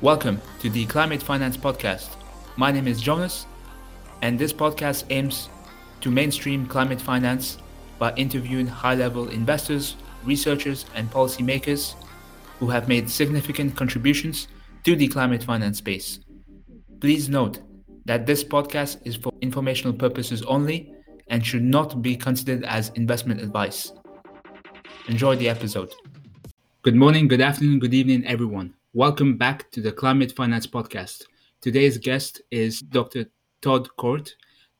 Welcome to the Climate Finance Podcast. My name is Jonas, and this podcast aims to mainstream climate finance by interviewing high level investors, researchers, and policymakers who have made significant contributions to the climate finance space. Please note that this podcast is for informational purposes only and should not be considered as investment advice. Enjoy the episode. Good morning, good afternoon, good evening, everyone. Welcome back to the Climate Finance Podcast. Today's guest is Dr. Todd Cort.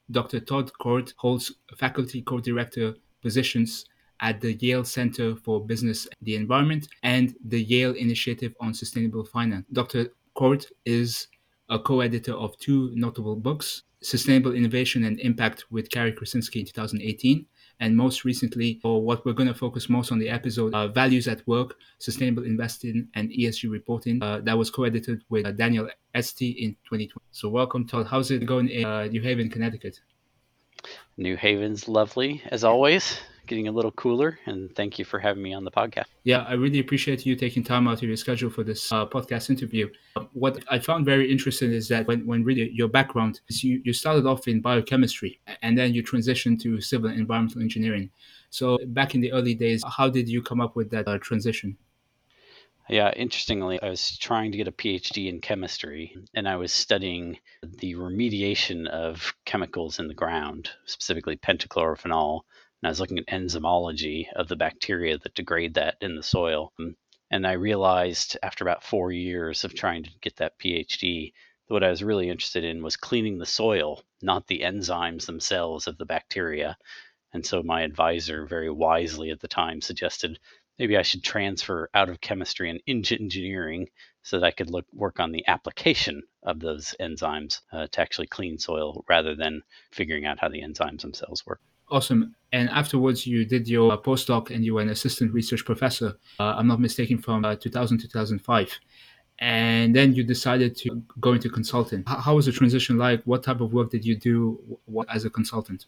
Dr. Todd Cort holds faculty co director positions at the Yale Center for Business and the Environment and the Yale Initiative on Sustainable Finance. Dr. Cort is a co editor of two notable books Sustainable Innovation and Impact with Cary Krosinsky in 2018 and most recently, or what we're going to focus most on the episode, uh, Values at Work, Sustainable Investing and ESG Reporting, uh, that was co-edited with uh, Daniel Esty in 2020. So welcome, Todd. How's it going in uh, New Haven, Connecticut? New Haven's lovely, as always getting a little cooler. And thank you for having me on the podcast. Yeah, I really appreciate you taking time out of your schedule for this uh, podcast interview. What I found very interesting is that when, when really your background is you, you started off in biochemistry and then you transitioned to civil and environmental engineering. So back in the early days, how did you come up with that uh, transition? Yeah, interestingly, I was trying to get a PhD in chemistry and I was studying the remediation of chemicals in the ground, specifically pentachlorophenol, and I was looking at enzymology of the bacteria that degrade that in the soil. Um, and I realized after about four years of trying to get that PhD that what I was really interested in was cleaning the soil, not the enzymes themselves of the bacteria. And so my advisor, very wisely at the time, suggested maybe I should transfer out of chemistry and into engineering so that I could look work on the application of those enzymes uh, to actually clean soil rather than figuring out how the enzymes themselves work. Awesome. And afterwards, you did your postdoc and you were an assistant research professor, uh, I'm not mistaken, from uh, 2000 to 2005. And then you decided to go into consulting. How, how was the transition like? What type of work did you do as a consultant?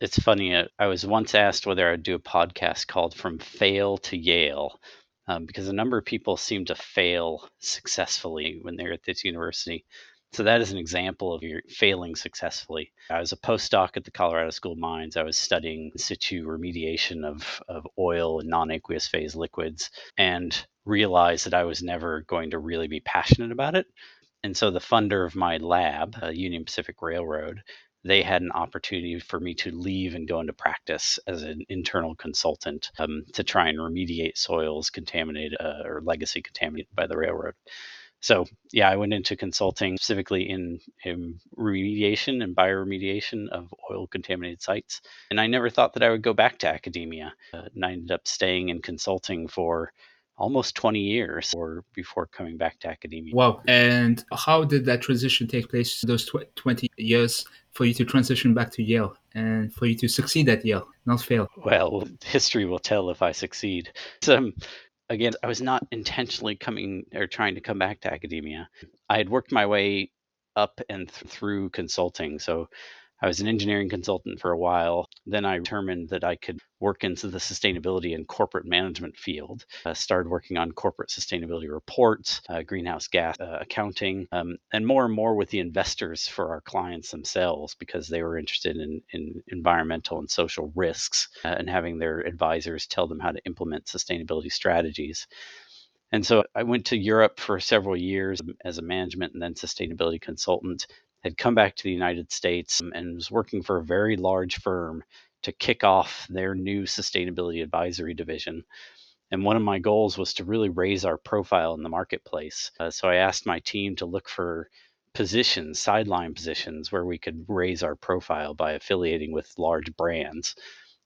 It's funny. Uh, I was once asked whether I'd do a podcast called From Fail to Yale, um, because a number of people seem to fail successfully when they're at this university. So that is an example of your failing successfully. I was a postdoc at the Colorado School of Mines. I was studying in situ remediation of, of oil and non-aqueous phase liquids and realized that I was never going to really be passionate about it. And so the funder of my lab, uh, Union Pacific Railroad, they had an opportunity for me to leave and go into practice as an internal consultant um, to try and remediate soils contaminated uh, or legacy contaminated by the railroad. So yeah, I went into consulting specifically in, in, remediation and bioremediation of oil contaminated sites. And I never thought that I would go back to academia. Uh, and I ended up staying in consulting for almost 20 years or before coming back to academia. Wow. And how did that transition take place those tw- 20 years for you to transition back to Yale and for you to succeed at Yale, not fail? Well, history will tell if I succeed. So, again, I was not intentionally coming or trying to come back to academia. I had worked my way up and th- through consulting. So I was an engineering consultant for a while. Then I determined that I could work into the sustainability and corporate management field. I started working on corporate sustainability reports, uh, greenhouse gas uh, accounting, um, and more and more with the investors for our clients themselves because they were interested in, in environmental and social risks uh, and having their advisors tell them how to implement sustainability strategies. And so I went to Europe for several years as a management and then sustainability consultant had come back to the United States and was working for a very large firm to kick off their new sustainability advisory division. And one of my goals was to really raise our profile in the marketplace. Uh, so I asked my team to look for positions, sideline positions, where we could raise our profile by affiliating with large brands.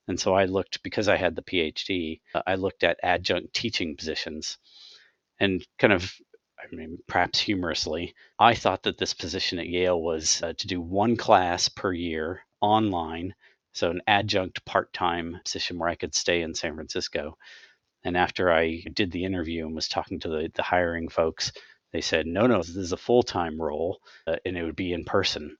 And so I looked, because I had the PhD, uh, I looked at adjunct teaching positions and kind of I mean, perhaps humorously, I thought that this position at Yale was uh, to do one class per year online, so an adjunct part time position where I could stay in San Francisco. And after I did the interview and was talking to the, the hiring folks, they said, no, no, this is a full time role uh, and it would be in person.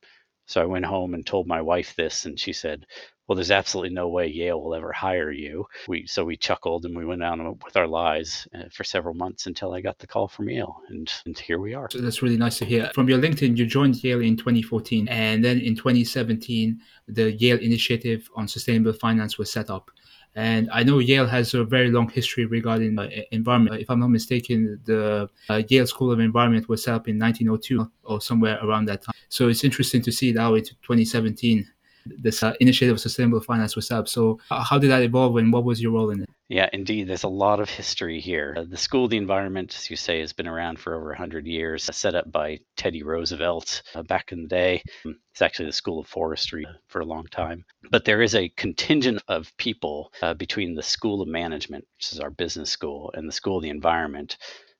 So I went home and told my wife this, and she said, well, there's absolutely no way Yale will ever hire you. We so we chuckled and we went on with our lives uh, for several months until I got the call from Yale, and, and here we are. So that's really nice to hear. From your LinkedIn, you joined Yale in 2014, and then in 2017, the Yale Initiative on Sustainable Finance was set up. And I know Yale has a very long history regarding uh, environment. If I'm not mistaken, the uh, Yale School of Environment was set up in 1902 or somewhere around that time. So it's interesting to see now into 2017 this uh, initiative of sustainable finance was set up. So uh, how did that evolve and what was your role in it? Yeah, indeed. There's a lot of history here. Uh, the School of the Environment, as you say, has been around for over 100 years, set up by Teddy Roosevelt uh, back in the day. It's actually the School of Forestry uh, for a long time. But there is a contingent of people uh, between the School of Management, which is our business school, and the School of the Environment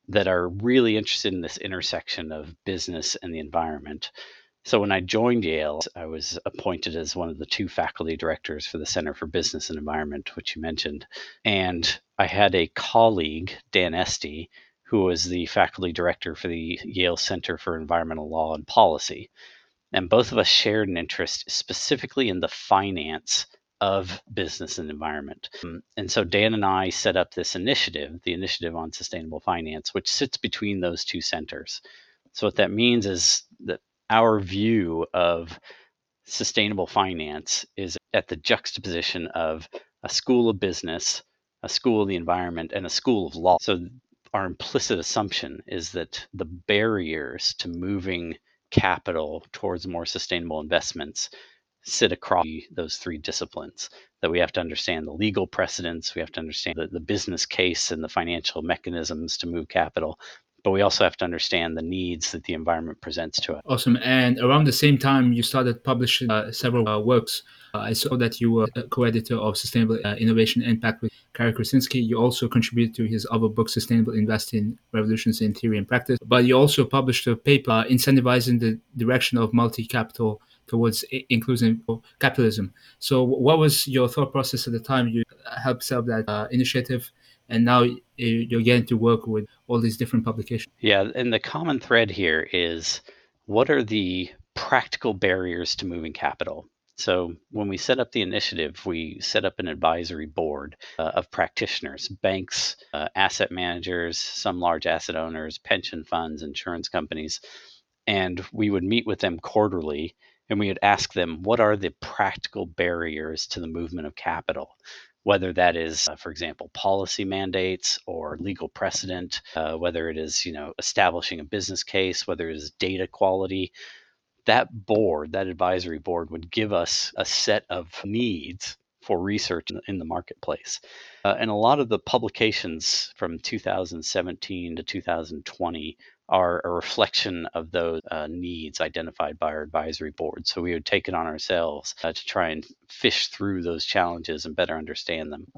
that are really interested in this intersection of business and the environment. So when I joined Yale, I was appointed as one of the two faculty directors for the Center for Business and Environment, which you mentioned. And I had a colleague, Dan Esty, who was the faculty director for the Yale Center for Environmental Law and Policy. And both of us shared an interest specifically in the finance of business and environment. Um, and so Dan and I set up this initiative, the Initiative on Sustainable Finance, which sits between those two centers. So what that means is that our view of sustainable finance is at the juxtaposition of a school of business, a school of the environment, and a school of law. So, our implicit assumption is that the barriers to moving capital towards more sustainable investments sit across those three disciplines that we have to understand the legal precedents we have to understand the, the business case and the financial mechanisms to move capital but we also have to understand the needs that the environment presents to us. Awesome. And around the same time, you started publishing uh, several uh, works. Uh, I saw that you were co-editor of Sustainable uh, Innovation Impact with Cary Krosinsky. You also contributed to his other book, Sustainable Investing: Revolutions in Theory and Practice. But you also published a paper incentivizing the direction of multi-capital towards inclusive capitalism. So, what was your thought process at the time you helped set up that uh, initiative? And now you're getting to work with all these different publications. Yeah, and the common thread here is what are the practical barriers to moving capital? So, when we set up the initiative, we set up an advisory board uh, of practitioners, banks, uh, asset managers, some large asset owners, pension funds, insurance companies. And we would meet with them quarterly and we would ask them, what are the practical barriers to the movement of capital? Whether that is, uh, for example, policy mandates or legal precedent, uh, whether it is, you know, establishing a business case, whether it is data quality. That board, that advisory board, would give us a set of needs for research in the marketplace. Uh, and a lot of the publications from 2017 to 2020 are a reflection of those uh, needs identified by our advisory board. So we would take it on ourselves uh, to try and fish through those challenges and better understand them.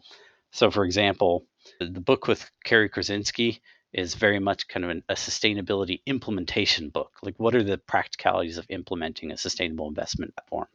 So, for example, the book with Cary Krosinsky is very much kind of an, a sustainability implementation book. Like, what are the practicalities of implementing a sustainable investment platform?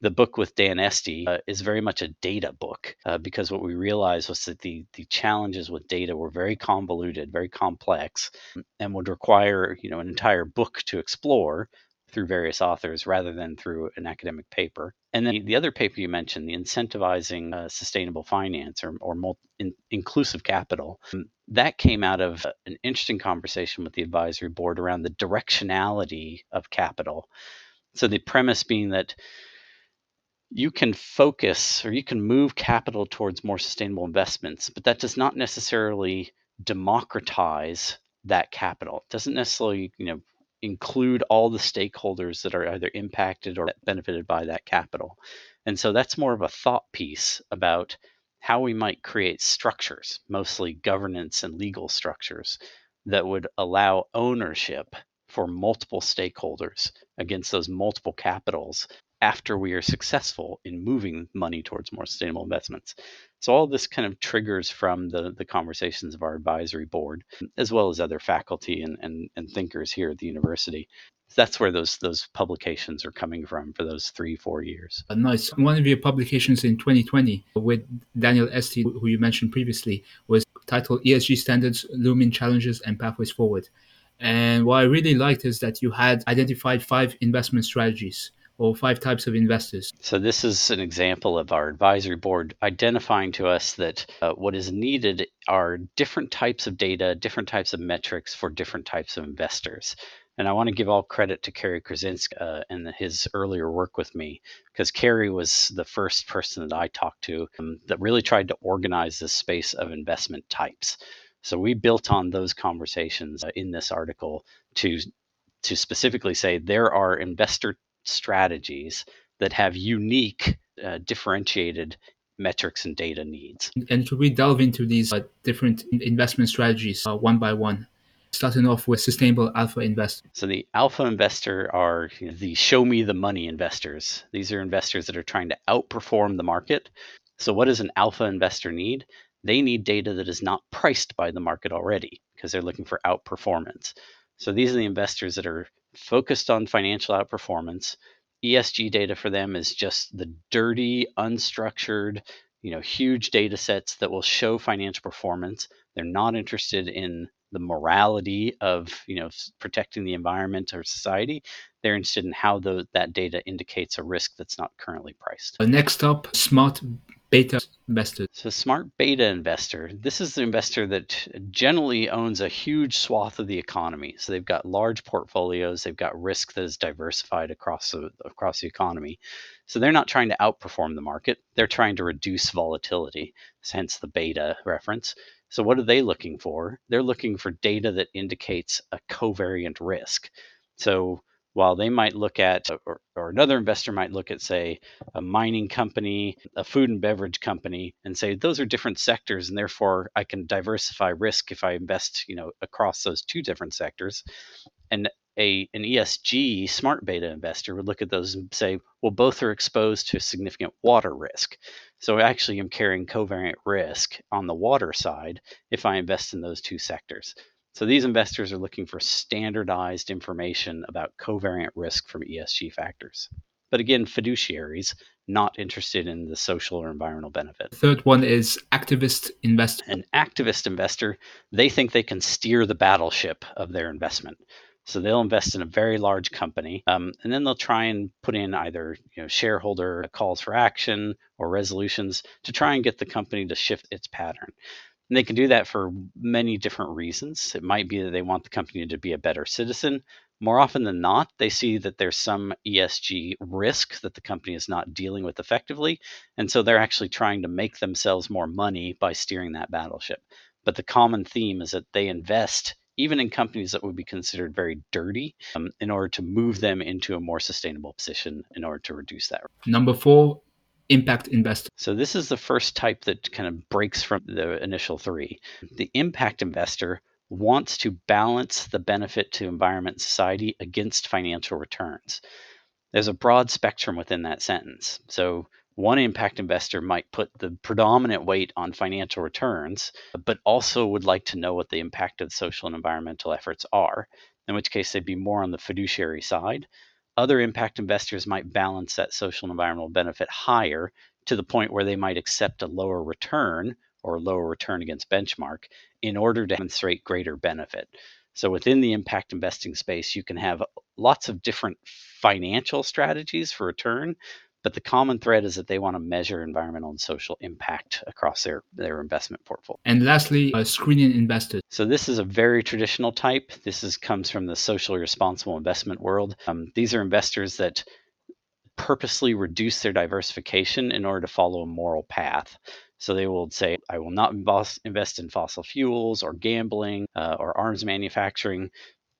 The book with Dan Esty uh, is very much a data book uh, because what we realized was that the the challenges with data were very convoluted, very complex, and would require you know an entire book to explore through various authors rather than through an academic paper. And then the other paper you mentioned, the incentivizing uh, sustainable finance or, or multi, in, inclusive capital, um, that came out of an interesting conversation with the advisory board around the directionality of capital. So the premise being that you can focus or you can move capital towards more sustainable investments, but that does not necessarily democratize that capital. It doesn't necessarily, you know, include all the stakeholders that are either impacted or benefited by that capital. And so that's more of a thought piece about how we might create structures, mostly governance and legal structures, that would allow ownership for multiple stakeholders against those multiple capitals after we are successful in moving money towards more sustainable investments. So all this kind of triggers from the, the conversations of our advisory board, as well as other faculty and, and, and thinkers here at the university. That's where those those publications are coming from for those three four years. Uh, nice. One of your publications in 2020 with Daniel Esty, who you mentioned previously, was titled "ESG Standards: Looming Challenges and Pathways Forward." And what I really liked is that you had identified five investment strategies or five types of investors. So, this is an example of our advisory board identifying to us that uh, what is needed are different types of data, different types of metrics for different types of investors. And I want to give all credit to Cary Krosinsky uh, and his earlier work with me, because Cary was the first person that I talked to um, that really tried to organize this space of investment types. So we built on those conversations uh, in this article to to specifically say there are investor strategies that have unique, uh, differentiated metrics and data needs. And could we delve into these uh, different investment strategies uh, one by one? Starting off with sustainable alpha investor. So the alpha investor are the show me the money investors. These are investors that are trying to outperform the market. So what does an alpha investor need? They need data that is not priced by the market already because they're looking for outperformance. So these are the investors that are focused on financial outperformance. ESG data for them is just the dirty, unstructured, you know, huge data sets that will show financial performance. They're not interested in the morality of, you know, protecting the environment or society. They're interested in how the, that data indicates a risk that's not currently priced. Next up, smart beta investor. So, smart beta investor, this is the investor that generally owns a huge swath of the economy. So, they've got large portfolios, they've got risk that is diversified across the, across the economy. So, they're not trying to outperform the market, they're trying to reduce volatility, hence the beta reference. So, what are they looking for? They're looking for data that indicates a covariant risk. So, while they might look at, uh, or, or, another investor might look at, say, a mining company, a food and beverage company, and say those are different sectors, and therefore I can diversify risk if I invest, you know, across those two different sectors. And a an ESG smart beta investor would look at those and say, well, both are exposed to significant water risk. So actually, I actually am carrying covariant risk on the water side if I invest in those two sectors. So these investors are looking for standardized information about covariant risk from ESG factors. But again, fiduciaries not interested in the social or environmental benefit. Third one is activist investor. An activist investor, they think they can steer the battleship of their investment. So they'll invest in a very large company, um, and then they'll try and put in either you know, shareholder calls for action or resolutions to try and get the company to shift its pattern. And they can do that for many different reasons. It might be that they want the company to be a better citizen. More often than not, they see that there's some ESG risk that the company is not dealing with effectively. And so they're actually trying to make themselves more money by steering that battleship. But the common theme is that they invest even in companies that would be considered very dirty um, in order to move them into a more sustainable position in order to reduce that. Number four, impact investor. So this is the first type that kind of breaks from the initial three. The impact investor wants to balance the benefit to environment society against financial returns. There's a broad spectrum within that sentence. So one impact investor might put the predominant weight on financial returns, but also would like to know what the impact of social and environmental efforts are, in which case they'd be more on the fiduciary side. Other impact investors might balance that social and environmental benefit higher to the point where they might accept a lower return or lower return against benchmark in order to demonstrate greater benefit. So within the impact investing space, you can have lots of different financial strategies for return, but the common thread is that they want to measure environmental and social impact across their, their investment portfolio. And lastly, uh, screening investors. So this is a very traditional type. This is comes from the socially responsible investment world. Um, these are investors that purposely reduce their diversification in order to follow a moral path. So they will say, I will not invest in fossil fuels or gambling uh, or arms manufacturing,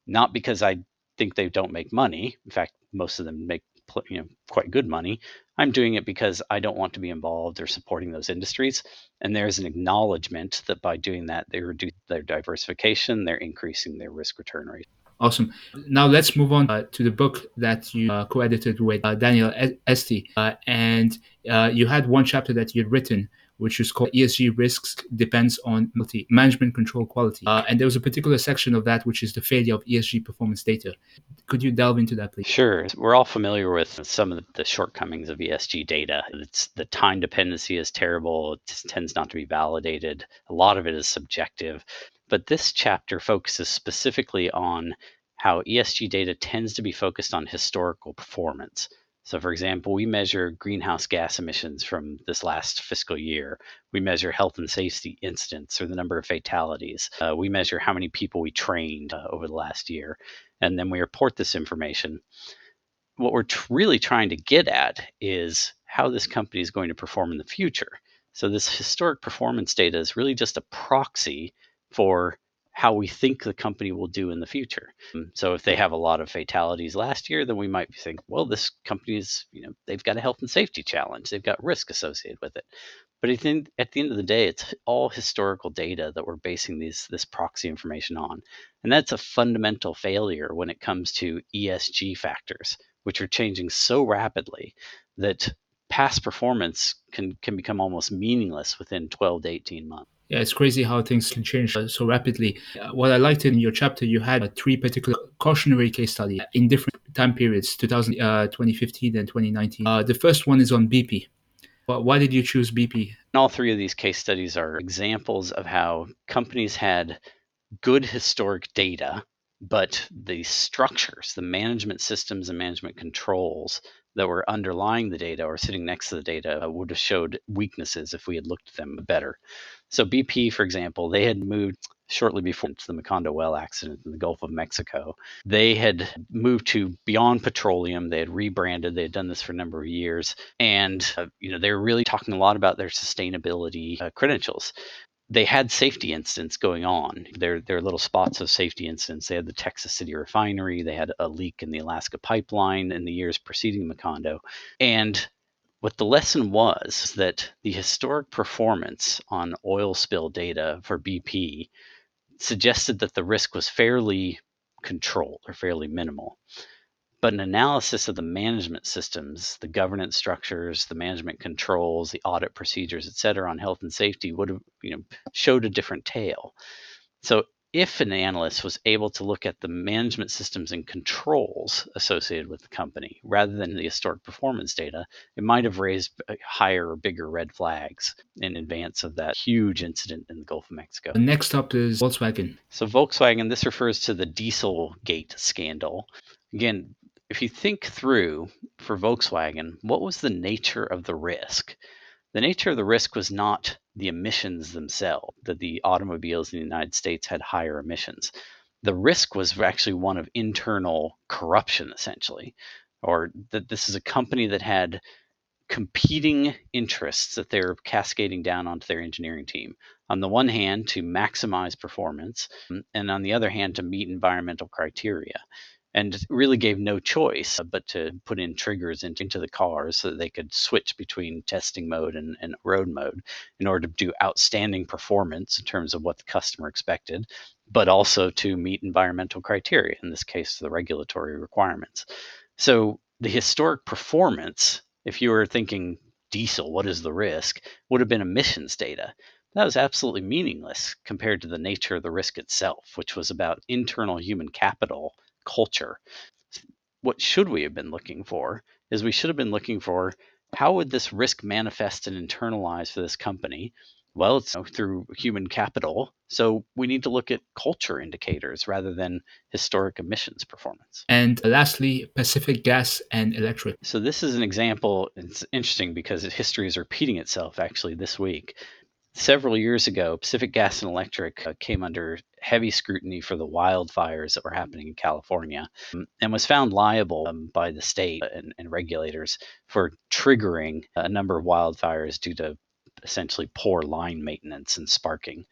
not because I think they don't make money. In fact, most of them make you know quite good money. I'm doing it because I don't want to be involved or supporting those industries. And there's an acknowledgement that by doing that, they reduce their diversification, they're increasing their risk return rate. Awesome. Now let's move on uh, to the book that you uh, co-edited with uh, Daniel Esty, uh, and uh, you had one chapter that you'd written which is called ESG risks depends on multi management control quality. Uh, and there was a particular section of that which is the failure of ESG performance data. Could you delve into that, please? Sure. We're all familiar with some of the shortcomings of ESG data. It's the time dependency is terrible. It tends not to be validated. A lot of it is subjective. But this chapter focuses specifically on how ESG data tends to be focused on historical performance. So, for example, we measure greenhouse gas emissions from this last fiscal year. We measure health and safety incidents or the number of fatalities. Uh, we measure how many people we trained uh, over the last year. And then we report this information. What we're t- really trying to get at is how this company is going to perform in the future. So, this historic performance data is really just a proxy for how we think the company will do in the future. Um, so if they have a lot of fatalities last year, then we might think, well, this company is, you know, they've got a health and safety challenge. They've got risk associated with it. But at the, end, at the end of the day, it's all historical data that we're basing these this proxy information on. And that's a fundamental failure when it comes to ESG factors, which are changing so rapidly that past performance can, can become almost meaningless within 12 to 18 months. Yeah, it's crazy how things can change so rapidly. Uh, what I liked in your chapter, you had uh, three particular cautionary case studies in different time periods 2000, uh, 2015 and 2019. Uh, the first one is on BP. Why did you choose BP? All three of these case studies are examples of how companies had good historic data, but the structures, the management systems and management controls that were underlying the data or sitting next to the data would have showed weaknesses if we had looked at them better. So BP, for example, they had moved shortly before the Macondo well accident in the Gulf of Mexico. They had moved to Beyond Petroleum. They had rebranded. They had done this for a number of years, and uh, you know they were really talking a lot about their sustainability uh, credentials. They had safety incidents going on. There, there are little spots of safety incidents. They had the Texas City refinery. They had a leak in the Alaska pipeline in the years preceding Macondo, and what the lesson was that the historic performance on oil spill data for BP suggested that the risk was fairly controlled or fairly minimal. But an analysis of the management systems, the governance structures, the management controls, the audit procedures, et cetera, on health and safety would have you know, showed a different tale. So if an analyst was able to look at the management systems and controls associated with the company rather than the historic performance data, it might have raised higher or bigger red flags in advance of that huge incident in the Gulf of Mexico. Next up is Volkswagen. So, Volkswagen, this refers to the Dieselgate scandal. Again, if you think through for Volkswagen, what was the nature of the risk? The nature of the risk was not the emissions themselves, that the automobiles in the United States had higher emissions. The risk was actually one of internal corruption, essentially, or that this is a company that had competing interests that they're cascading down onto their engineering team. On the one hand, to maximize performance, and on the other hand, to meet environmental criteria and really gave no choice uh, but to put in triggers into, into the cars so that they could switch between testing mode and, and road mode in order to do outstanding performance in terms of what the customer expected, but also to meet environmental criteria, in this case, the regulatory requirements. So the historic performance, if you were thinking diesel, what is the risk, would have been emissions data. That was absolutely meaningless compared to the nature of the risk itself, which was about internal human capital culture. What should we have been looking for is we should have been looking for how would this risk manifest and internalize for this company? Well, it's through human capital. So we need to look at culture indicators rather than historic emissions performance. And lastly, Pacific Gas and Electric. So this is an example. It's interesting because history is repeating itself actually this week several years ago, Pacific Gas and Electric uh, came under heavy scrutiny for the wildfires that were happening in California um, and was found liable um, by the state and, and, regulators for triggering a number of wildfires due to essentially poor line maintenance and sparking.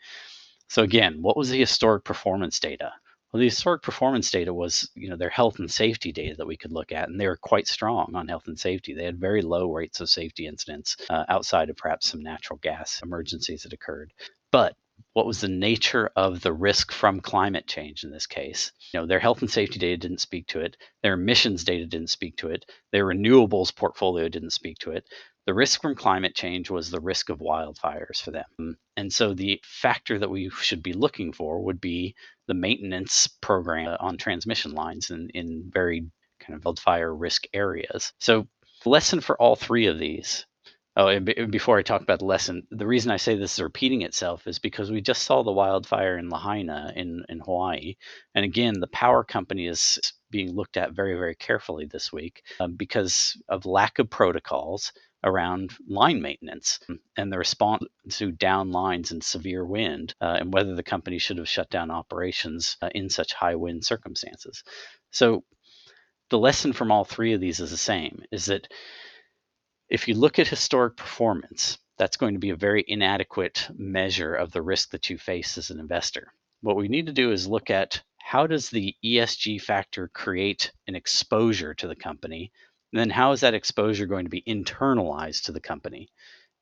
So, again, what was the historic performance data? Well, the historic performance data was, you know, their health and safety data that we could look at, and they were quite strong on health and safety. They had very low rates of safety incidents uh, outside of perhaps some natural gas emergencies that occurred. But what was the nature of the risk from climate change in this case? You know, their health and safety data didn't speak to it. Their emissions data didn't speak to it. Their renewables portfolio didn't speak to it. The risk from climate change was the risk of wildfires for them. And so the factor that we should be looking for would be the maintenance program on transmission lines in, in very kind of wildfire risk areas. So lesson for all three of these Oh, and b- before I talk about the lesson, the reason I say this is repeating itself is because we just saw the wildfire in Lahaina in, in Hawaii. And again, the power company is being looked at very, very carefully this week um, because of lack of protocols around line maintenance and the response to down lines and severe wind uh, and whether the company should have shut down operations uh, in such high wind circumstances. So the lesson from all three of these is the same is that if you look at historic performance, that's going to be a very inadequate measure of the risk that you face as an investor. What we need to do is look at how does the ESG factor create an exposure to the company? Then how is that exposure going to be internalized to the company?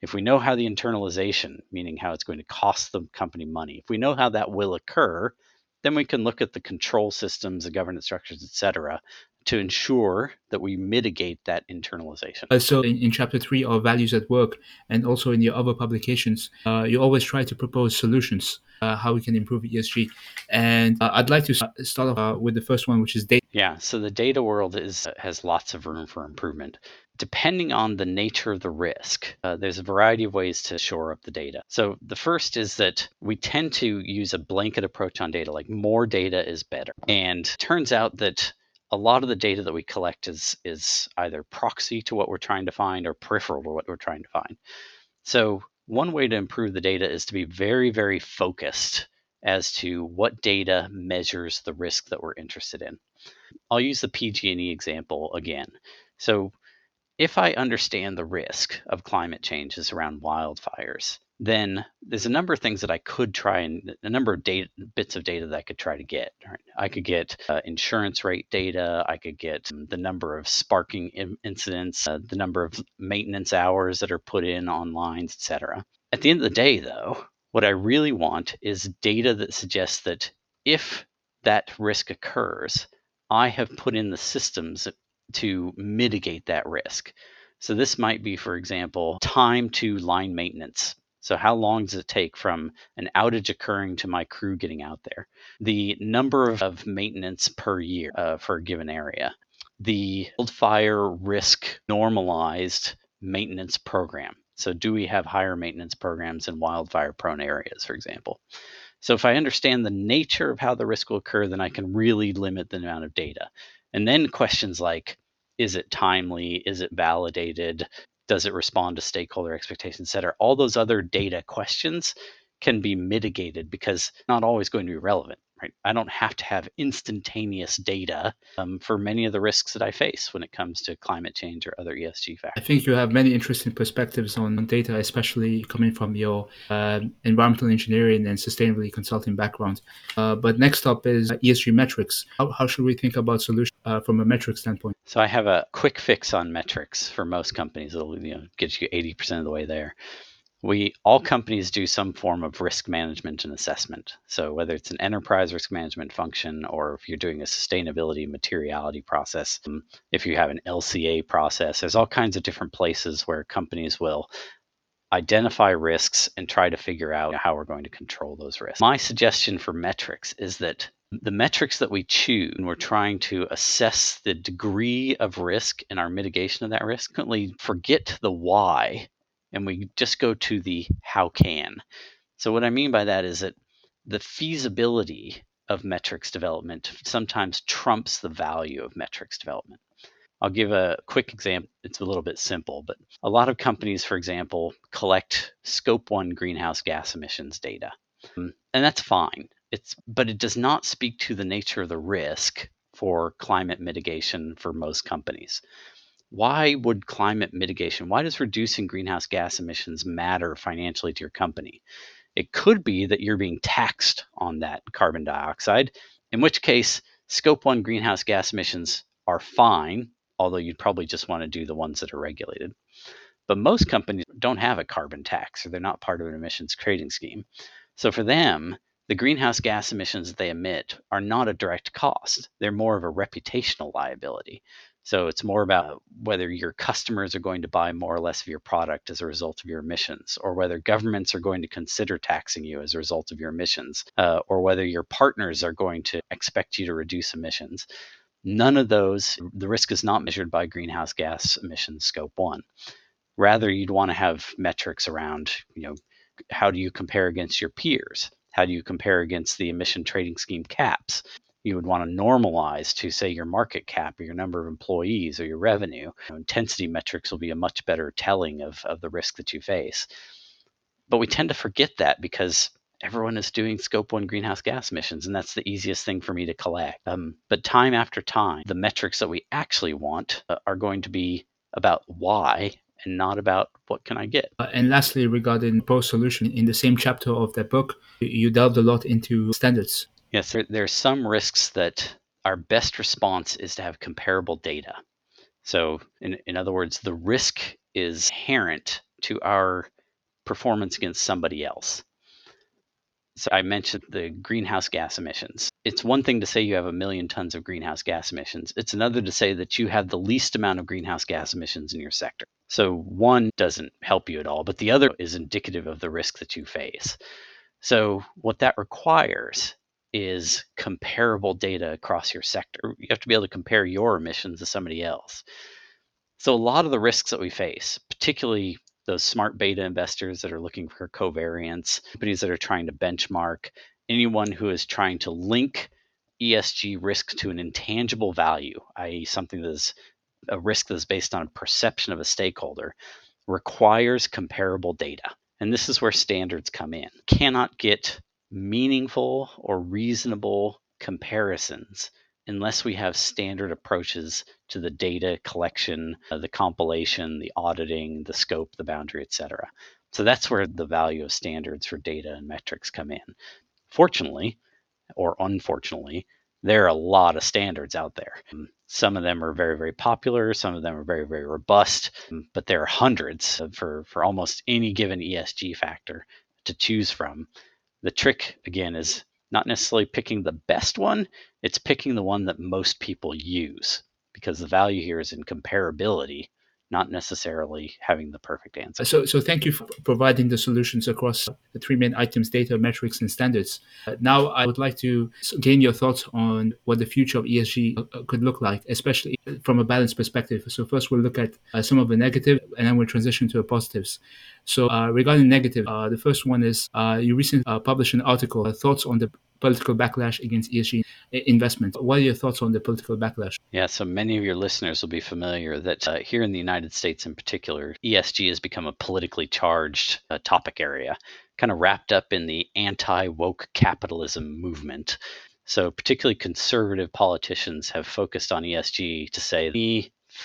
If we know how the internalization, meaning how it's going to cost the company money, if we know how that will occur, then we can look at the control systems, the governance structures, et cetera, to ensure that we mitigate that internalization. Uh, so, in, in, chapter three of Values at Work, and also in your other publications, uh, you always try to propose solutions uh, how we can improve ESG. And uh, I'd like to start off uh, with the first one, which is data. Yeah, so the data world is has lots of room for improvement. Depending on the nature of the risk, uh, there's a variety of ways to shore up the data. So the first is that we tend to use a blanket approach on data, like more data is better. And turns out that a lot of the data that we collect is is either proxy to what we're trying to find or peripheral to what we're trying to find. So one way to improve the data is to be very, very focused as to what data measures the risk that we're interested in. I'll use the PG&E example again. So if I understand the risk of climate changes around wildfires, then there's a number of things that I could try and a number of data bits of data that I could try to get. Right? I could get uh, insurance rate data. I could get um, the number of sparking in- incidents, uh, the number of maintenance hours that are put in on lines, etc. At the end of the day, though, what I really want is data that suggests that if that risk occurs, I have put in the systems to mitigate that risk. So this might be, for example, time to line maintenance so, how long does it take from an outage occurring to my crew getting out there? The number of, maintenance per year uh, for a given area, the wildfire risk normalized maintenance program. So, do we have higher maintenance programs in wildfire prone areas, for example? So, if I understand the nature of how the risk will occur, then I can really limit the amount of data. And then questions like, is it timely? Is it validated? Does it respond to stakeholder expectations, et cetera? All those other data questions can be mitigated because not always going to be relevant right? I don't have to have instantaneous data um, for many of the risks that I face when it comes to climate change or other ESG factors. I think you have many interesting perspectives on data, especially coming from your uh, environmental engineering and sustainability consulting background. Uh, but next up is ESG metrics. How, how should we think about solutions uh, from a metric standpoint? So I have a quick fix on metrics for most companies. It'll you know, get you 80% of the way there we all companies do some form of risk management and assessment. So whether it's an enterprise risk management function or if you're doing a sustainability materiality process, um, if you have an LCA process, there's all kinds of different places where companies will identify risks and try to figure out how we're going to control those risks. My suggestion for metrics is that the metrics that we choose when we're trying to assess the degree of risk and our mitigation of that risk, frequently forget the why and we just go to the how can. So, what I mean by that is that the feasibility of metrics development sometimes trumps the value of metrics development. I'll give a quick example. It's a little bit simple, but a lot of companies, for example, collect scope one greenhouse gas emissions data. Um, and that's fine. It's but it does not speak to the nature of the risk for climate mitigation for most companies why would climate mitigation, why does reducing greenhouse gas emissions matter financially to your company? It could be that you're being taxed on that carbon dioxide, in which case, scope one greenhouse gas emissions are fine, although you'd probably just want to do the ones that are regulated. But most companies don't have a carbon tax or they're not part of an emissions trading scheme. So for them, the greenhouse gas emissions they emit are not a direct cost. They're more of a reputational liability. So it's more about whether your customers are going to buy more or less of your product as a result of your emissions, or whether governments are going to consider taxing you as a result of your emissions, uh, or whether your partners are going to expect you to reduce emissions. None of those, the risk is not measured by greenhouse gas emissions scope one. Rather, you'd want to have metrics around, you know, how do you compare against your peers? How do you compare against the emission trading scheme caps? You would want to normalize to, say, your market cap or your number of employees or your revenue. Intensity metrics will be a much better telling of, of the risk that you face. But we tend to forget that because everyone is doing scope one greenhouse gas emissions, and that's the easiest thing for me to collect. Um, but time after time, the metrics that we actually want uh, are going to be about why and not about what can I get. Uh, and lastly, regarding post solution, in the same chapter of that book, you delved a lot into standards. Yes, there, there are some risks that our best response is to have comparable data. So, in, in other words, the risk is inherent to our performance against somebody else. So I mentioned the greenhouse gas emissions. It's one thing to say you have a million tons of greenhouse gas emissions. It's another to say that you have the least amount of greenhouse gas emissions in your sector. So one doesn't help you at all, but the other is indicative of the risk that you face. So what that requires is comparable data across your sector. You have to be able to compare your emissions to somebody else. So a lot of the risks that we face, particularly those smart beta investors that are looking for covariance, companies that are trying to benchmark, anyone who is trying to link ESG risk to an intangible value, i.e., something that is a risk that is based on a perception of a stakeholder, requires comparable data. And this is where standards come in. Cannot get meaningful or reasonable comparisons unless we have standard approaches to the data collection, uh, the compilation, the auditing, the scope, the boundary, etc. So that's where the value of standards for data and metrics come in. Fortunately, or unfortunately, there are a lot of standards out there. Um, some of them are very, very popular. Some of them are very, very robust. Um, but there are hundreds for, for almost any given ESG factor to choose from. The trick, again, is not necessarily picking the best one, it's picking the one that most people use because the value here is in comparability not necessarily having the perfect answer. So, so thank you for providing the solutions across the three main items data, metrics, and standards. Uh, now, I would like to gain your thoughts on what the future of ESG uh, could look like, especially from a balanced perspective. So, first, we'll look at uh, some of the negative and then we'll transition to the positives. So, uh, regarding negative, uh, the first one is uh, you recently published an article, thoughts on the political backlash against ESG investment. What are your thoughts on the political backlash? Yeah, so many of your listeners will be familiar that uh, here in the United States in particular, ESG has become a politically charged uh, topic area, kind of wrapped up in the anti woke capitalism movement. So, particularly conservative politicians have focused on ESG to say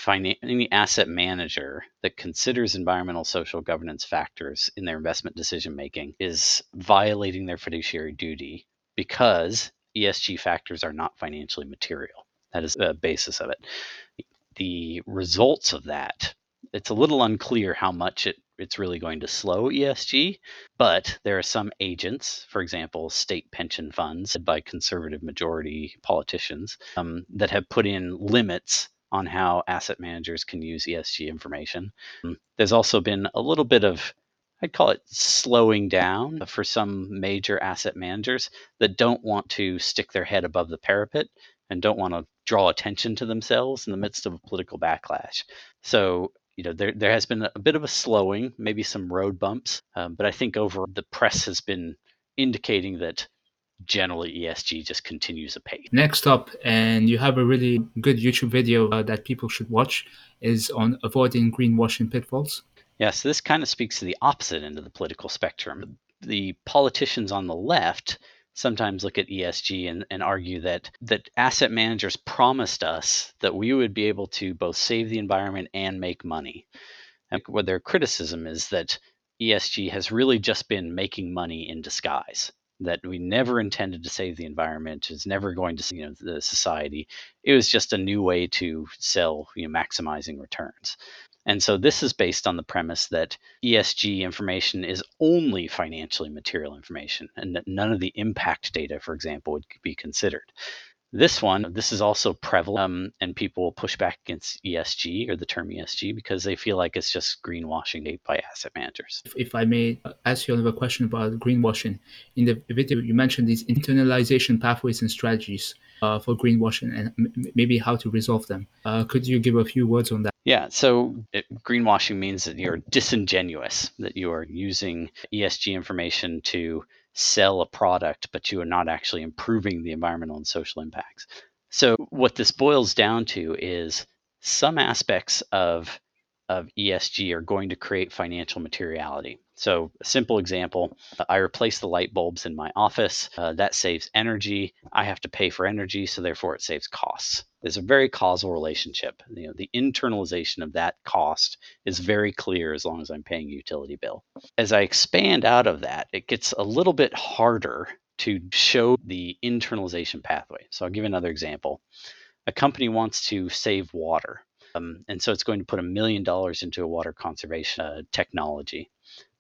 any asset manager that considers environmental social governance factors in their investment decision making is violating their fiduciary duty because ESG factors are not financially material. That is the basis of it. The results of that, it's a little unclear how much it, it's really going to slow ESG, but there are some agents, for example, state pension funds by conservative majority politicians, um, that have put in limits on how asset managers can use ESG information. Um, there's also been a little bit of I'd call it slowing down for some major asset managers that don't want to stick their head above the parapet and don't want to draw attention to themselves in the midst of a political backlash. So, you know, there, there has been a bit of a slowing, maybe some road bumps, um, but I think over the press has been indicating that generally ESG just continues apace. Next up, and you have a really good YouTube video uh, that people should watch, is on avoiding greenwashing pitfalls. Yeah, so this kind of speaks to the opposite end of the political spectrum. The politicians on the left sometimes look at ESG and, and argue that that asset managers promised us that we would be able to both save the environment and make money. And what their criticism is that ESG has really just been making money in disguise. That we never intended to save the environment, is never going to you know the society. It was just a new way to sell, you know, maximizing returns. And so this is based on the premise that ESG information is only financially material information and that none of the impact data, for example, would be considered. This one, this is also prevalent, um, and people will push back against ESG or the term ESG because they feel like it's just greenwashing by asset managers. If I may ask you another question about greenwashing, in the video you mentioned these internalization pathways and strategies. uh, for greenwashing and m- maybe how to resolve them. Uh, could you give a few words on that? Yeah, so it, greenwashing means that you're disingenuous, that you are using ESG information to sell a product, but you are not actually improving the environmental and social impacts. So, what this boils down to is some aspects of of ESG are going to create financial materiality. So, a simple example I replace the light bulbs in my office. Uh, that saves energy. I have to pay for energy, so therefore it saves costs. There's a very causal relationship. You know, the internalization of that cost is very clear as long as I'm paying a utility bill. As I expand out of that, it gets a little bit harder to show the internalization pathway. So, I'll give another example. A company wants to save water um, and so it's going to put a million dollars into a water conservation uh, technology,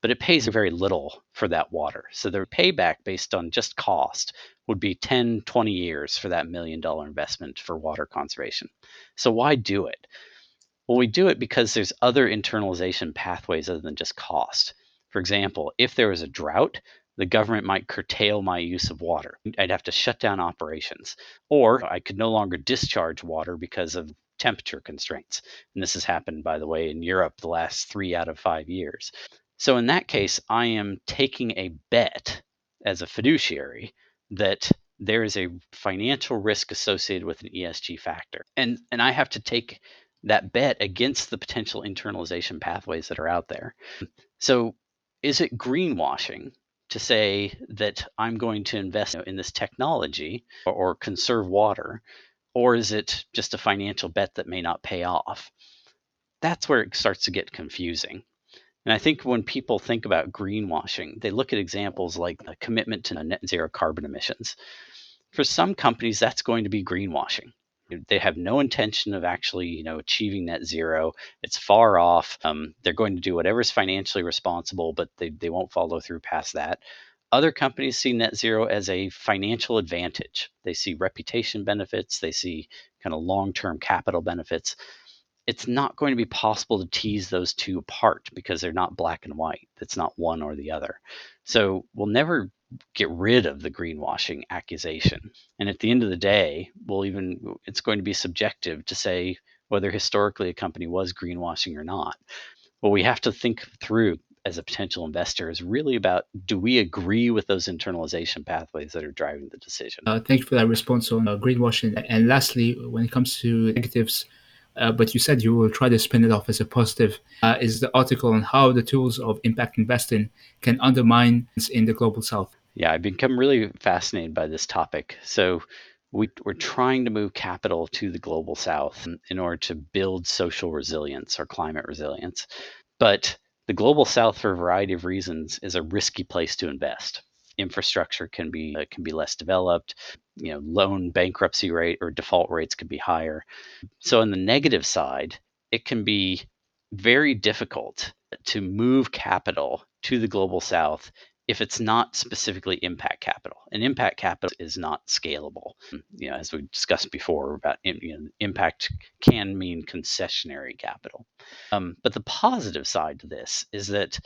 but it pays mm. very little for that water. So the payback based on just cost would be 10, 20 years for that million dollar investment for water conservation. So why do it? Well, we do it because there's other internalization pathways other than just cost. For example, if there was a drought, the government might curtail my use of water. I'd have to shut down operations, or I could no longer discharge water because of temperature constraints. And this has happened, by the way, in Europe the last three out of five years. So in that case, I am taking a bet as a fiduciary that there is a financial risk associated with an ESG factor. And and I have to take that bet against the potential internalization pathways that are out there. So is it greenwashing to say that I'm going to invest in this technology or, or conserve water or is it just a financial bet that may not pay off? That's where it starts to get confusing. And I think when people think about greenwashing, they look at examples like the commitment to net zero carbon emissions. For some companies, that's going to be greenwashing. They have no intention of actually, you know, achieving net zero. It's far off. Um, they're going to do whatever is financially responsible, but they, they won't follow through past that. Other companies see net zero as a financial advantage. They see reputation benefits, they see kind of long term capital benefits. It's not going to be possible to tease those two apart because they're not black and white. It's not one or the other. So we'll never get rid of the greenwashing accusation. And at the end of the day, we'll even it's going to be subjective to say whether historically a company was greenwashing or not. What we have to think through as a potential investor is really about do we agree with those internalization pathways that are driving the decision? Uh, thank you for that response on uh, greenwashing. And lastly, when it comes to negatives, uh, but you said you will try to spin it off as a positive, uh, is the article on how the tools of impact investing can undermine in the global south. Yeah, I've become really fascinated by this topic. So, we, are trying to move capital to the global south in order to build social resilience or climate resilience. But the global south, for a variety of reasons, is a risky place to invest. Infrastructure can be uh, can be less developed. You know, loan bankruptcy rate or default rates could be higher. So on the negative side, it can be very difficult to move capital to the global south if it's not specifically impact capital. And impact capital is not scalable. You know, as we discussed before about you know, impact can mean concessionary capital. Um, but the positive side to this is that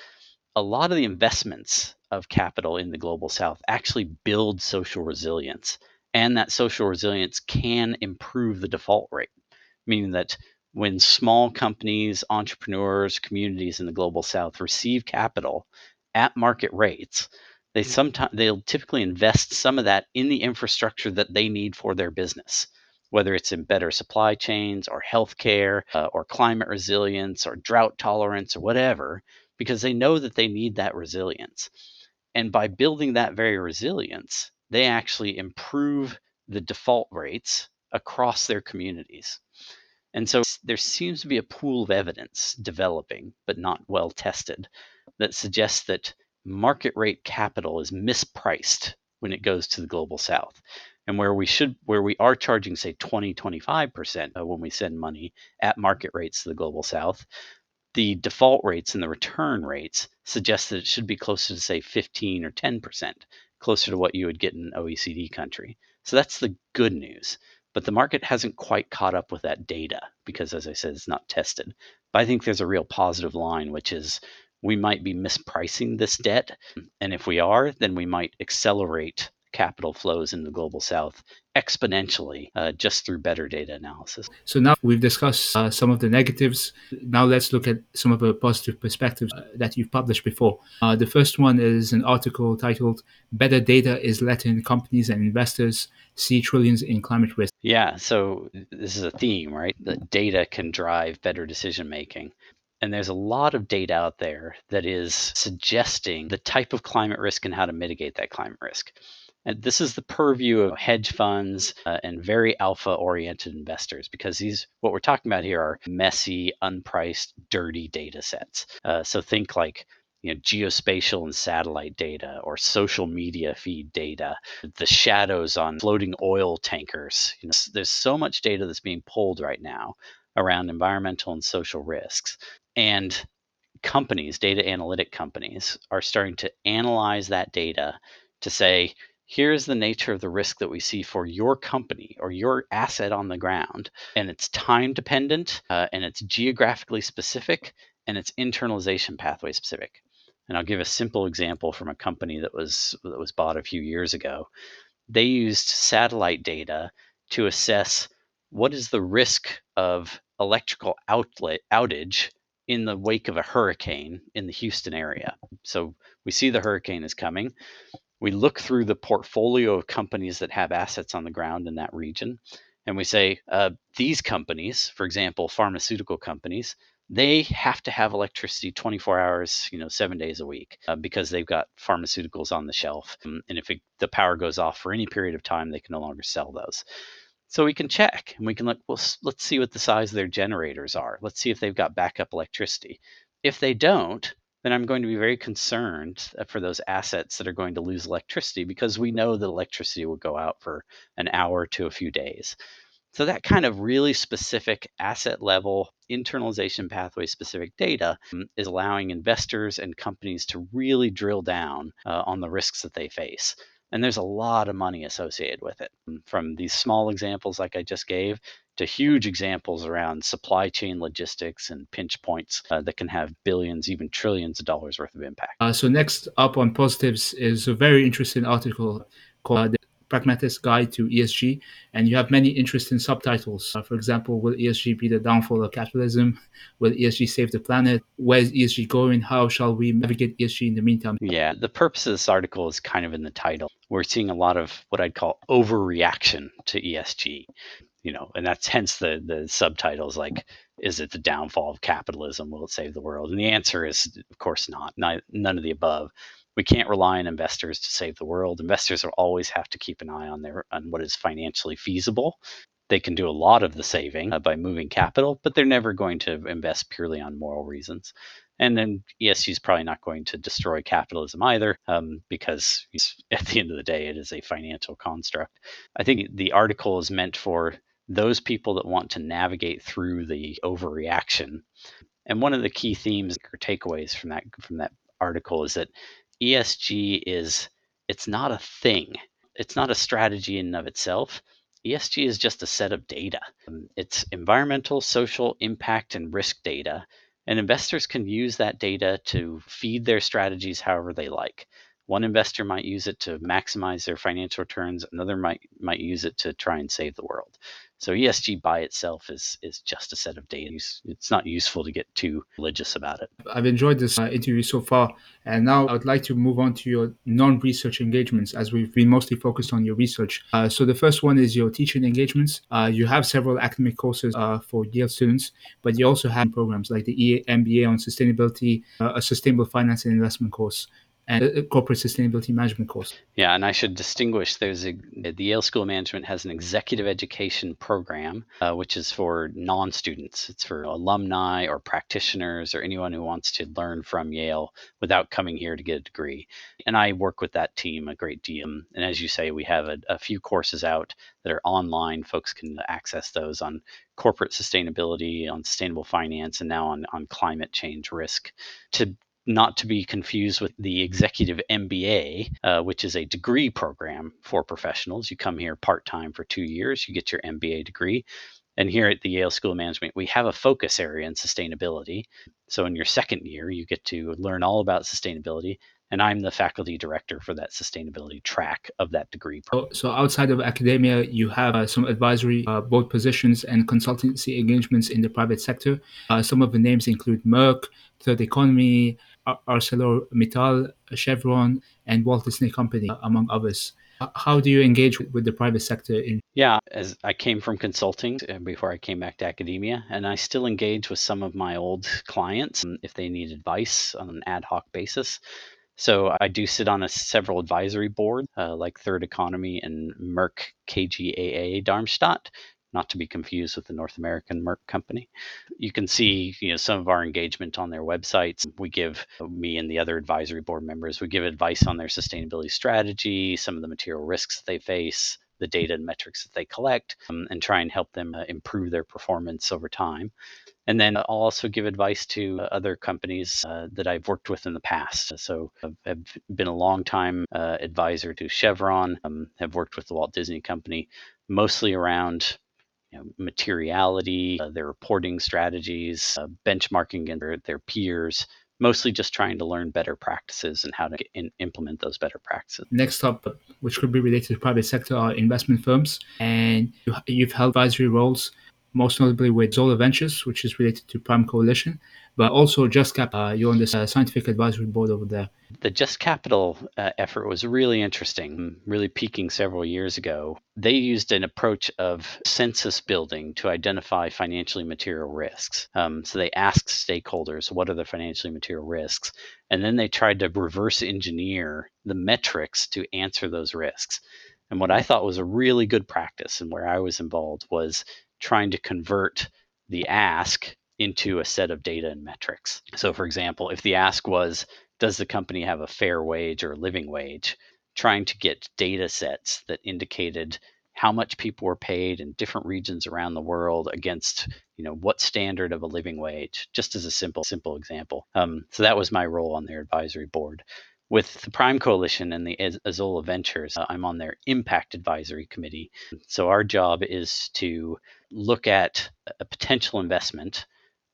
a lot of the investments of capital in the global south actually build social resilience. And that social resilience can improve the default rate, meaning that when small companies, entrepreneurs, communities in the global south receive capital, at market rates, they mm. sometimes they'll typically invest some of that in the infrastructure that they need for their business, whether it's in better supply chains or healthcare uh, or climate resilience or drought tolerance or whatever, because they know that they need that resilience. And by building that very resilience, they actually improve the default rates across their communities. And so there seems to be a pool of evidence developing, but not well tested, that suggests that market rate capital is mispriced when it goes to the global south and where we should where we are charging say 20 25% when we send money at market rates to the global south the default rates and the return rates suggest that it should be closer to say 15 or 10% closer to what you would get in an oecd country. So that's the good news. But the market hasn't quite caught up with that data because as i said it's not tested. But i think there's a real positive line which is we might be mispricing this debt. And if we are, then we might accelerate capital flows into the global south exponentially uh, just through better data analysis. So now we've discussed uh, some of the negatives. Now let's look at some of the positive perspectives uh, that you've published before. Uh, the first one is an article titled Better Data is Letting Companies and Investors See Trillions in Climate Risk. Yeah, so this is a theme, right? That data can drive better decision making. And there's a lot of data out there that is suggesting the type of climate risk and how to mitigate that climate risk. And this is the purview of hedge funds uh, and very alpha oriented investors because these, what we're talking about here are messy, unpriced, dirty data sets. Uh, so think like you know, geospatial and satellite data or social media feed data, the shadows on floating oil tankers. You know, there's so much data that's being pulled right now around environmental and social risks and companies, data analytic companies, are starting to analyze that data to say, here's the nature of the risk that we see for your company or your asset on the ground. And it's time dependent uh, and it's geographically specific and it's internalization pathway specific. And I'll give a simple example from a company that was that was bought a few years ago. They used satellite data to assess what is the risk of electrical outlet outage in the wake of a hurricane in the Houston area. So we see the hurricane is coming. We look through the portfolio of companies that have assets on the ground in that region, and we say uh, these companies, for example, pharmaceutical companies, they have to have electricity 24 hours, you know, seven days a week uh, because they've got pharmaceuticals on the shelf. Um, and if it, the power goes off for any period of time, they can no longer sell those. So we can check and we can look, well, let's see what the size of their generators are. Let's see if they've got backup electricity. If they don't, then I'm going to be very concerned uh, for those assets that are going to lose electricity because we know that electricity will go out for an hour to a few days. So that kind of really specific asset level internalization pathway specific data um, is allowing investors and companies to really drill down uh, on the risks that they face. And there's a lot of money associated with it, from these small examples like I just gave to huge examples around supply chain logistics and pinch points uh, that can have billions, even trillions of dollars worth of impact. Uh, so, next up on positives is a very interesting article called The Pragmatist Guide to ESG, and you have many interesting subtitles. Uh, for example, will ESG be the downfall of capitalism? Will ESG save the planet? Where is ESG going? How shall we navigate ESG in the meantime? Yeah, the purpose of this article is kind of in the title. We're seeing a lot of what I'd call overreaction to ESG. You know, and that's hence the the subtitles like, is it the downfall of capitalism? Will it save the world? And the answer is, of course, not. not none of the above we can't rely on investors to save the world. Investors will always have to keep an eye on their on what is financially feasible. They can do a lot of the saving uh, by moving capital, but they're never going to invest purely on moral reasons. And then ESG is probably not going to destroy capitalism either, um, because at the end of the day, it is a financial construct. I think the article is meant for those people that want to navigate through the overreaction. And one of the key themes or takeaways from that from that article is that ESG is it's not a thing. It's not a strategy in and of itself. ESG is just a set of data. Um, it's environmental, social, impact, and risk data. And investors can use that data to feed their strategies however they like. One investor might use it to maximize their financial returns, another might might use it to try and save the world. So ESG by itself is is just a set of data. It's not useful to get too religious about it. I've enjoyed this uh, interview so far, and now I would like to move on to your non-research engagements, as we've been mostly focused on your research. Uh, so the first one is your teaching engagements. Uh, you have several academic courses uh, for Yale students, but you also have programs like the MBA on sustainability, uh, a sustainable finance and investment course and corporate sustainability management course. Yeah, and I should distinguish. There's a the Yale School of Management has an executive education program, uh, which is for non-students. It's for alumni or practitioners or anyone who wants to learn from Yale without coming here to get a degree. And I work with that team a great deal. And as you say, we have a, a few courses out that are online. Folks can access those on corporate sustainability, on sustainable finance, and now on on climate change risk. To not to be confused with the executive MBA, uh, which is a degree program for professionals. You come here part time for two years, you get your MBA degree. And here at the Yale School of Management, we have a focus area in sustainability. So in your second year, you get to learn all about sustainability. and I'm the faculty director for that sustainability track of that degree. So, so outside of academia, you have uh, some advisory uh, board positions and consultancy engagements in the private sector. Uh, some of the names include Merck, Third Economy, ArcelorMittal, Chevron, and Walt Disney Company, among others. How do you engage with the private sector in yeah, as I came from consulting uh, before I came back to academia, and I still engage with some of my old clients um, if they need advice on an ad hoc basis. So I do sit on a several advisory board, uh, like Third Economy and Merck KGaA Darmstadt, not to be confused with the North American Merck company. You can see, you know, some of our engagement on their websites. We give me and the other advisory board members, we give advice on their sustainability strategy, some of the material risks that they face, the data and metrics that they collect, um, and try and help them uh, improve their performance over time. And then I'll also give advice to uh, other companies uh, that I've worked with in the past. So I've, I've been a long time uh, advisor to Chevron, um, have worked with the Walt Disney Company, mostly around you know, materiality, uh, their reporting strategies, uh, benchmarking against their, their, peers, mostly just trying to learn better practices and how to in, implement those better practices. Next up, which could be related to private sector, are investment firms. And you, have held advisory roles, most notably with Zola Ventures, which is related to Prime Coalition, but also Just Cap. Uh, you're on the uh, scientific advisory board over there. The Just Capital uh, effort was really interesting, really peaking several years ago. They used an approach of census building to identify financially material risks. Um, so they asked stakeholders, what are the financially material risks? And then they tried to reverse engineer the metrics to answer those risks. And what I thought was a really good practice and where I was involved was trying to convert the ask into a set of data and metrics. So, for example, if the ask was, does the company have a fair wage or living wage? Trying to get data sets that indicated how much people were paid in different regions around the world against you know what standard of a living wage just as a simple simple example um, so that was my role on their advisory board with the prime coalition and the Azolla Ventures uh, i'm on their impact advisory committee so our job is to look at a potential investment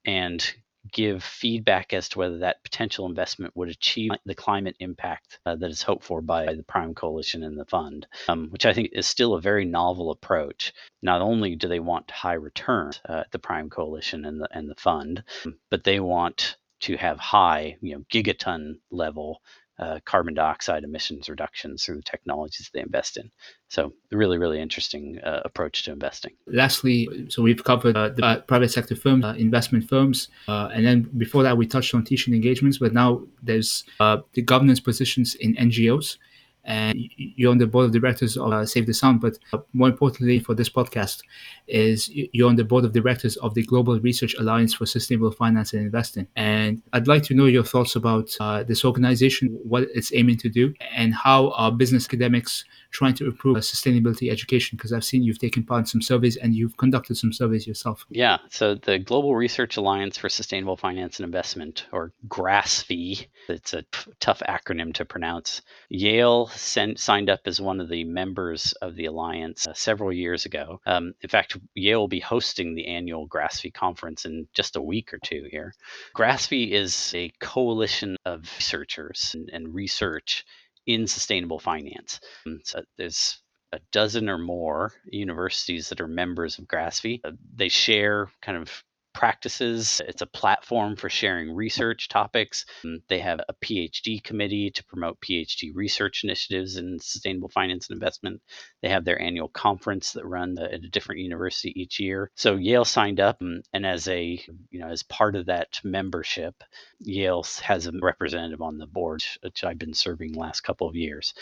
and give feedback as to whether that potential investment would achieve the climate impact uh, that is hoped for by the Prime Coalition and the fund, um, which I think is still a very novel approach. Not only do they want high returns uh, at the Prime Coalition and the and the fund, but they want to have high, you know, gigaton level uh, carbon dioxide emissions reductions through the technologies they invest in. So, really, really interesting uh, approach to investing. Lastly, so we've covered uh, the uh, private sector firms, uh, investment firms, and then before that, we touched on teaching engagements. But now there's the governance positions in NGOs and you're on the board of directors of uh, Save the Sound. But uh, more importantly for this podcast is you're on the board of directors of the Global Research Alliance for Sustainable Finance and Investing. And I'd like to know your thoughts about uh, this organization, what it's aiming to do, and how our business academics trying to improve sustainability education? Because I've seen you've taken part in some surveys and you've conducted some surveys yourself. Yeah. So the Global Research Alliance for Sustainable Finance and Investment, or GRASFI, it's a t- tough acronym to pronounce. Yale sent, signed up as one of the members of the alliance uh, several years ago. Um, in fact, Yale will be hosting the annual GRASFI conference in just a week or two here. GRASFI is a coalition of researchers and, and research in sustainable finance. Um, so there's a dozen or more universities that are members of GRASFI. Uh, they share kind of practices. It's a platform for sharing research topics. They have a PhD committee to promote PhD research initiatives in sustainable finance and investment. They have their annual conference that run at a different university each year. So Yale signed up, and, as a you know as part of that membership, Yale has a representative on the board, which I've been serving last couple of years.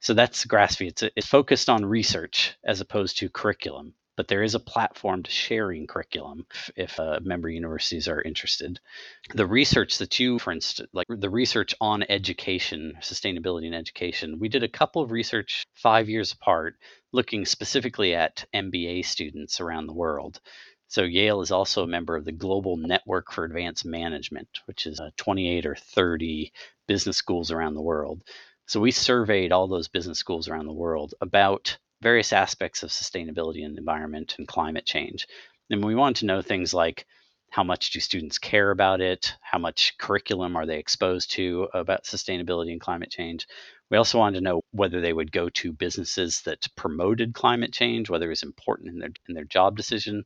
So that's GRASFI. It's, it's focused on research as opposed to curriculum but there is a platform to sharing curriculum if, if uh, member universities are interested. The research that you referenced, like the research on education, sustainability and education, we did a couple of research five years apart looking specifically at MBA students around the world. So Yale is also a member of the Global Network for Advanced Management, which is uh, 28 or 30 business schools around the world. So we surveyed all those business schools around the world about various aspects of sustainability and environment and climate change. And we wanted to know things like how much do students care about it? How much curriculum are they exposed to about sustainability and climate change? We also wanted to know whether they would go to businesses that promoted climate change, whether it was important in their in their job decision.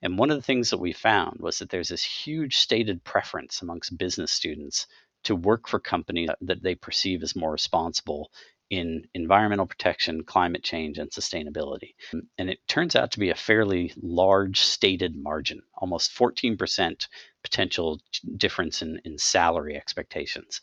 And one of the things that we found was that there's this huge stated preference amongst business students to work for companies that they perceive as more responsible in environmental protection, climate change, and sustainability. And it turns out to be a fairly large stated margin, almost 14% potential difference in, in salary expectations.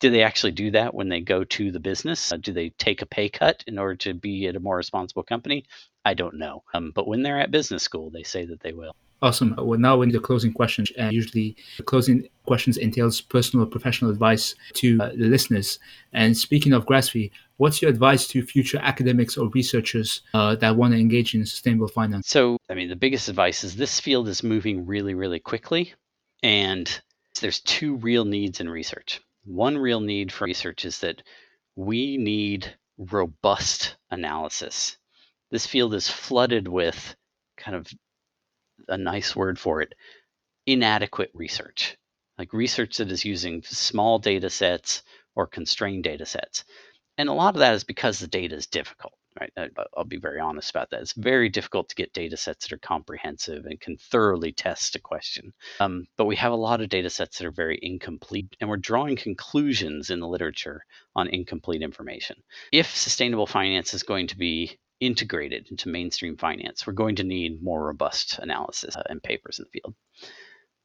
Do they actually do that when they go to the business? Uh, do they take a pay cut in order to be at a more responsible company? I don't know. Um, but when they're at business school, they say that they will. Awesome. We're now in the closing questions, and usually the closing questions entails personal or professional advice to uh, the listeners. And speaking of GRASFI, what's your advice to future academics or researchers uh, that want to engage in sustainable finance? So, I mean, the biggest advice is this field is moving really, really quickly, and there's two real needs in research. One real need for research is that we need robust analysis. This field is flooded with kind of a nice word for it inadequate research. Like research that is using small data sets or constrained data sets. And a lot of that is because the data is difficult right? I'll be very honest about that. It's very difficult to get data sets that are comprehensive and can thoroughly test a question. Um, but we have a lot of data sets that are very incomplete and we're drawing conclusions in the literature on incomplete information. If sustainable finance is going to be integrated into mainstream finance, we're going to need more robust analysis uh, and papers in the field.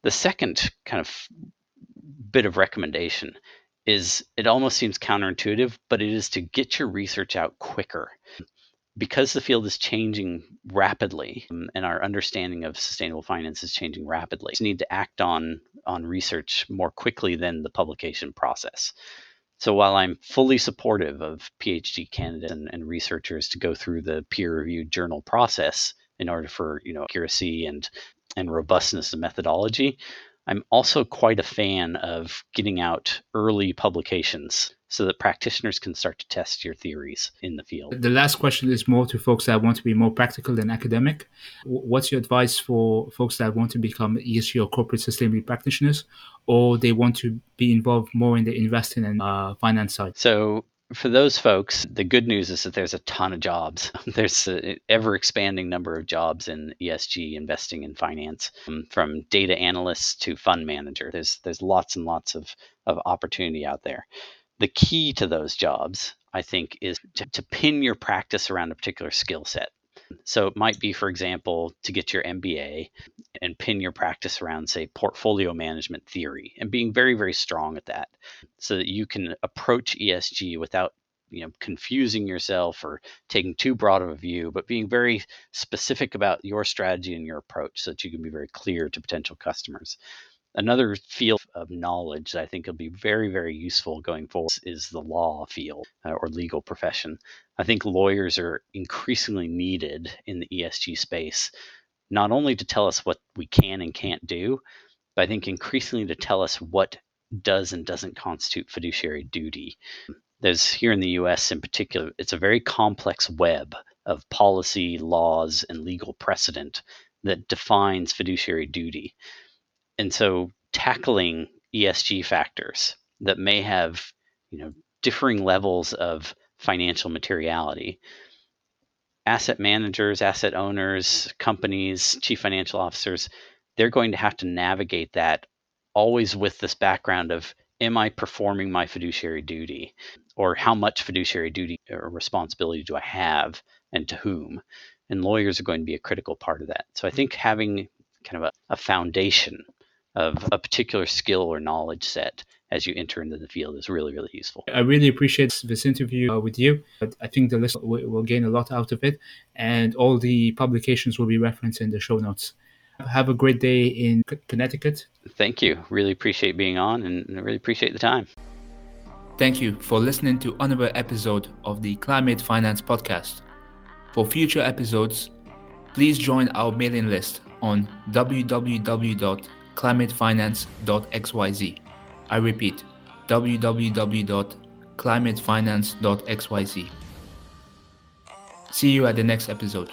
The second kind of bit of recommendation is it almost seems counterintuitive, but it is to get your research out quicker. Because the field is changing rapidly um, and our understanding of sustainable finance is changing rapidly, we need to act on, on research more quickly than the publication process. So while I'm fully supportive of PhD candidates and, and researchers to go through the peer-reviewed journal process in order for you know accuracy and and robustness of methodology, I'm also quite a fan of getting out early publications so that practitioners can start to test your theories in the field. The last question is more to folks that want to be more practical than academic. What's your advice for folks that want to become ESG or corporate sustainability practitioners, or they want to be involved more in the investing and uh, finance side? So, for those folks, the good news is that there's a ton of jobs. There's an ever expanding number of jobs in ESG investing and finance, um, from data analysts to fund manager. There's there's lots and lots of, of opportunity out there the key to those jobs, I think, is to, to pin your practice around a particular skill set. So it might be, for example, to get your MBA and pin your practice around, say, portfolio management theory and being very, very strong at that so that you can approach ESG without you know confusing yourself or taking too broad of a view but being very specific about your strategy and your approach so that you can be very clear to potential customers Another field of knowledge that I think will be very, very useful going forward is the law field uh, or legal profession. I think lawyers are increasingly needed in the ESG space, not only to tell us what we can and can't do, but I think increasingly to tell us what does and doesn't constitute fiduciary duty. There's here in the US in particular, it's a very complex web of policy, laws, and legal precedent that defines fiduciary duty. And so tackling ESG factors that may have, you know, differing levels of financial materiality. Asset managers, asset owners, companies, chief financial officers, they're going to have to navigate that always with this background of am I performing my fiduciary duty? Or how much fiduciary duty or responsibility do I have and to whom? And lawyers are going to be a critical part of that. So I mm-hmm. think having kind of a, a foundation of a particular skill or knowledge set as you enter into the field is really, really useful. I really appreciate this interview uh, with you. I think the listener will, will gain a lot out of it, and all the publications will be referenced in the show notes. Have a great day in Connecticut. Thank you. Really appreciate being on and really appreciate the time. Thank you for listening to another episode of the Climate Finance Podcast. For future episodes, please join our mailing list on www climatefinance.xyz. I repeat, www.climatefinance.xyz. See you at the next episode.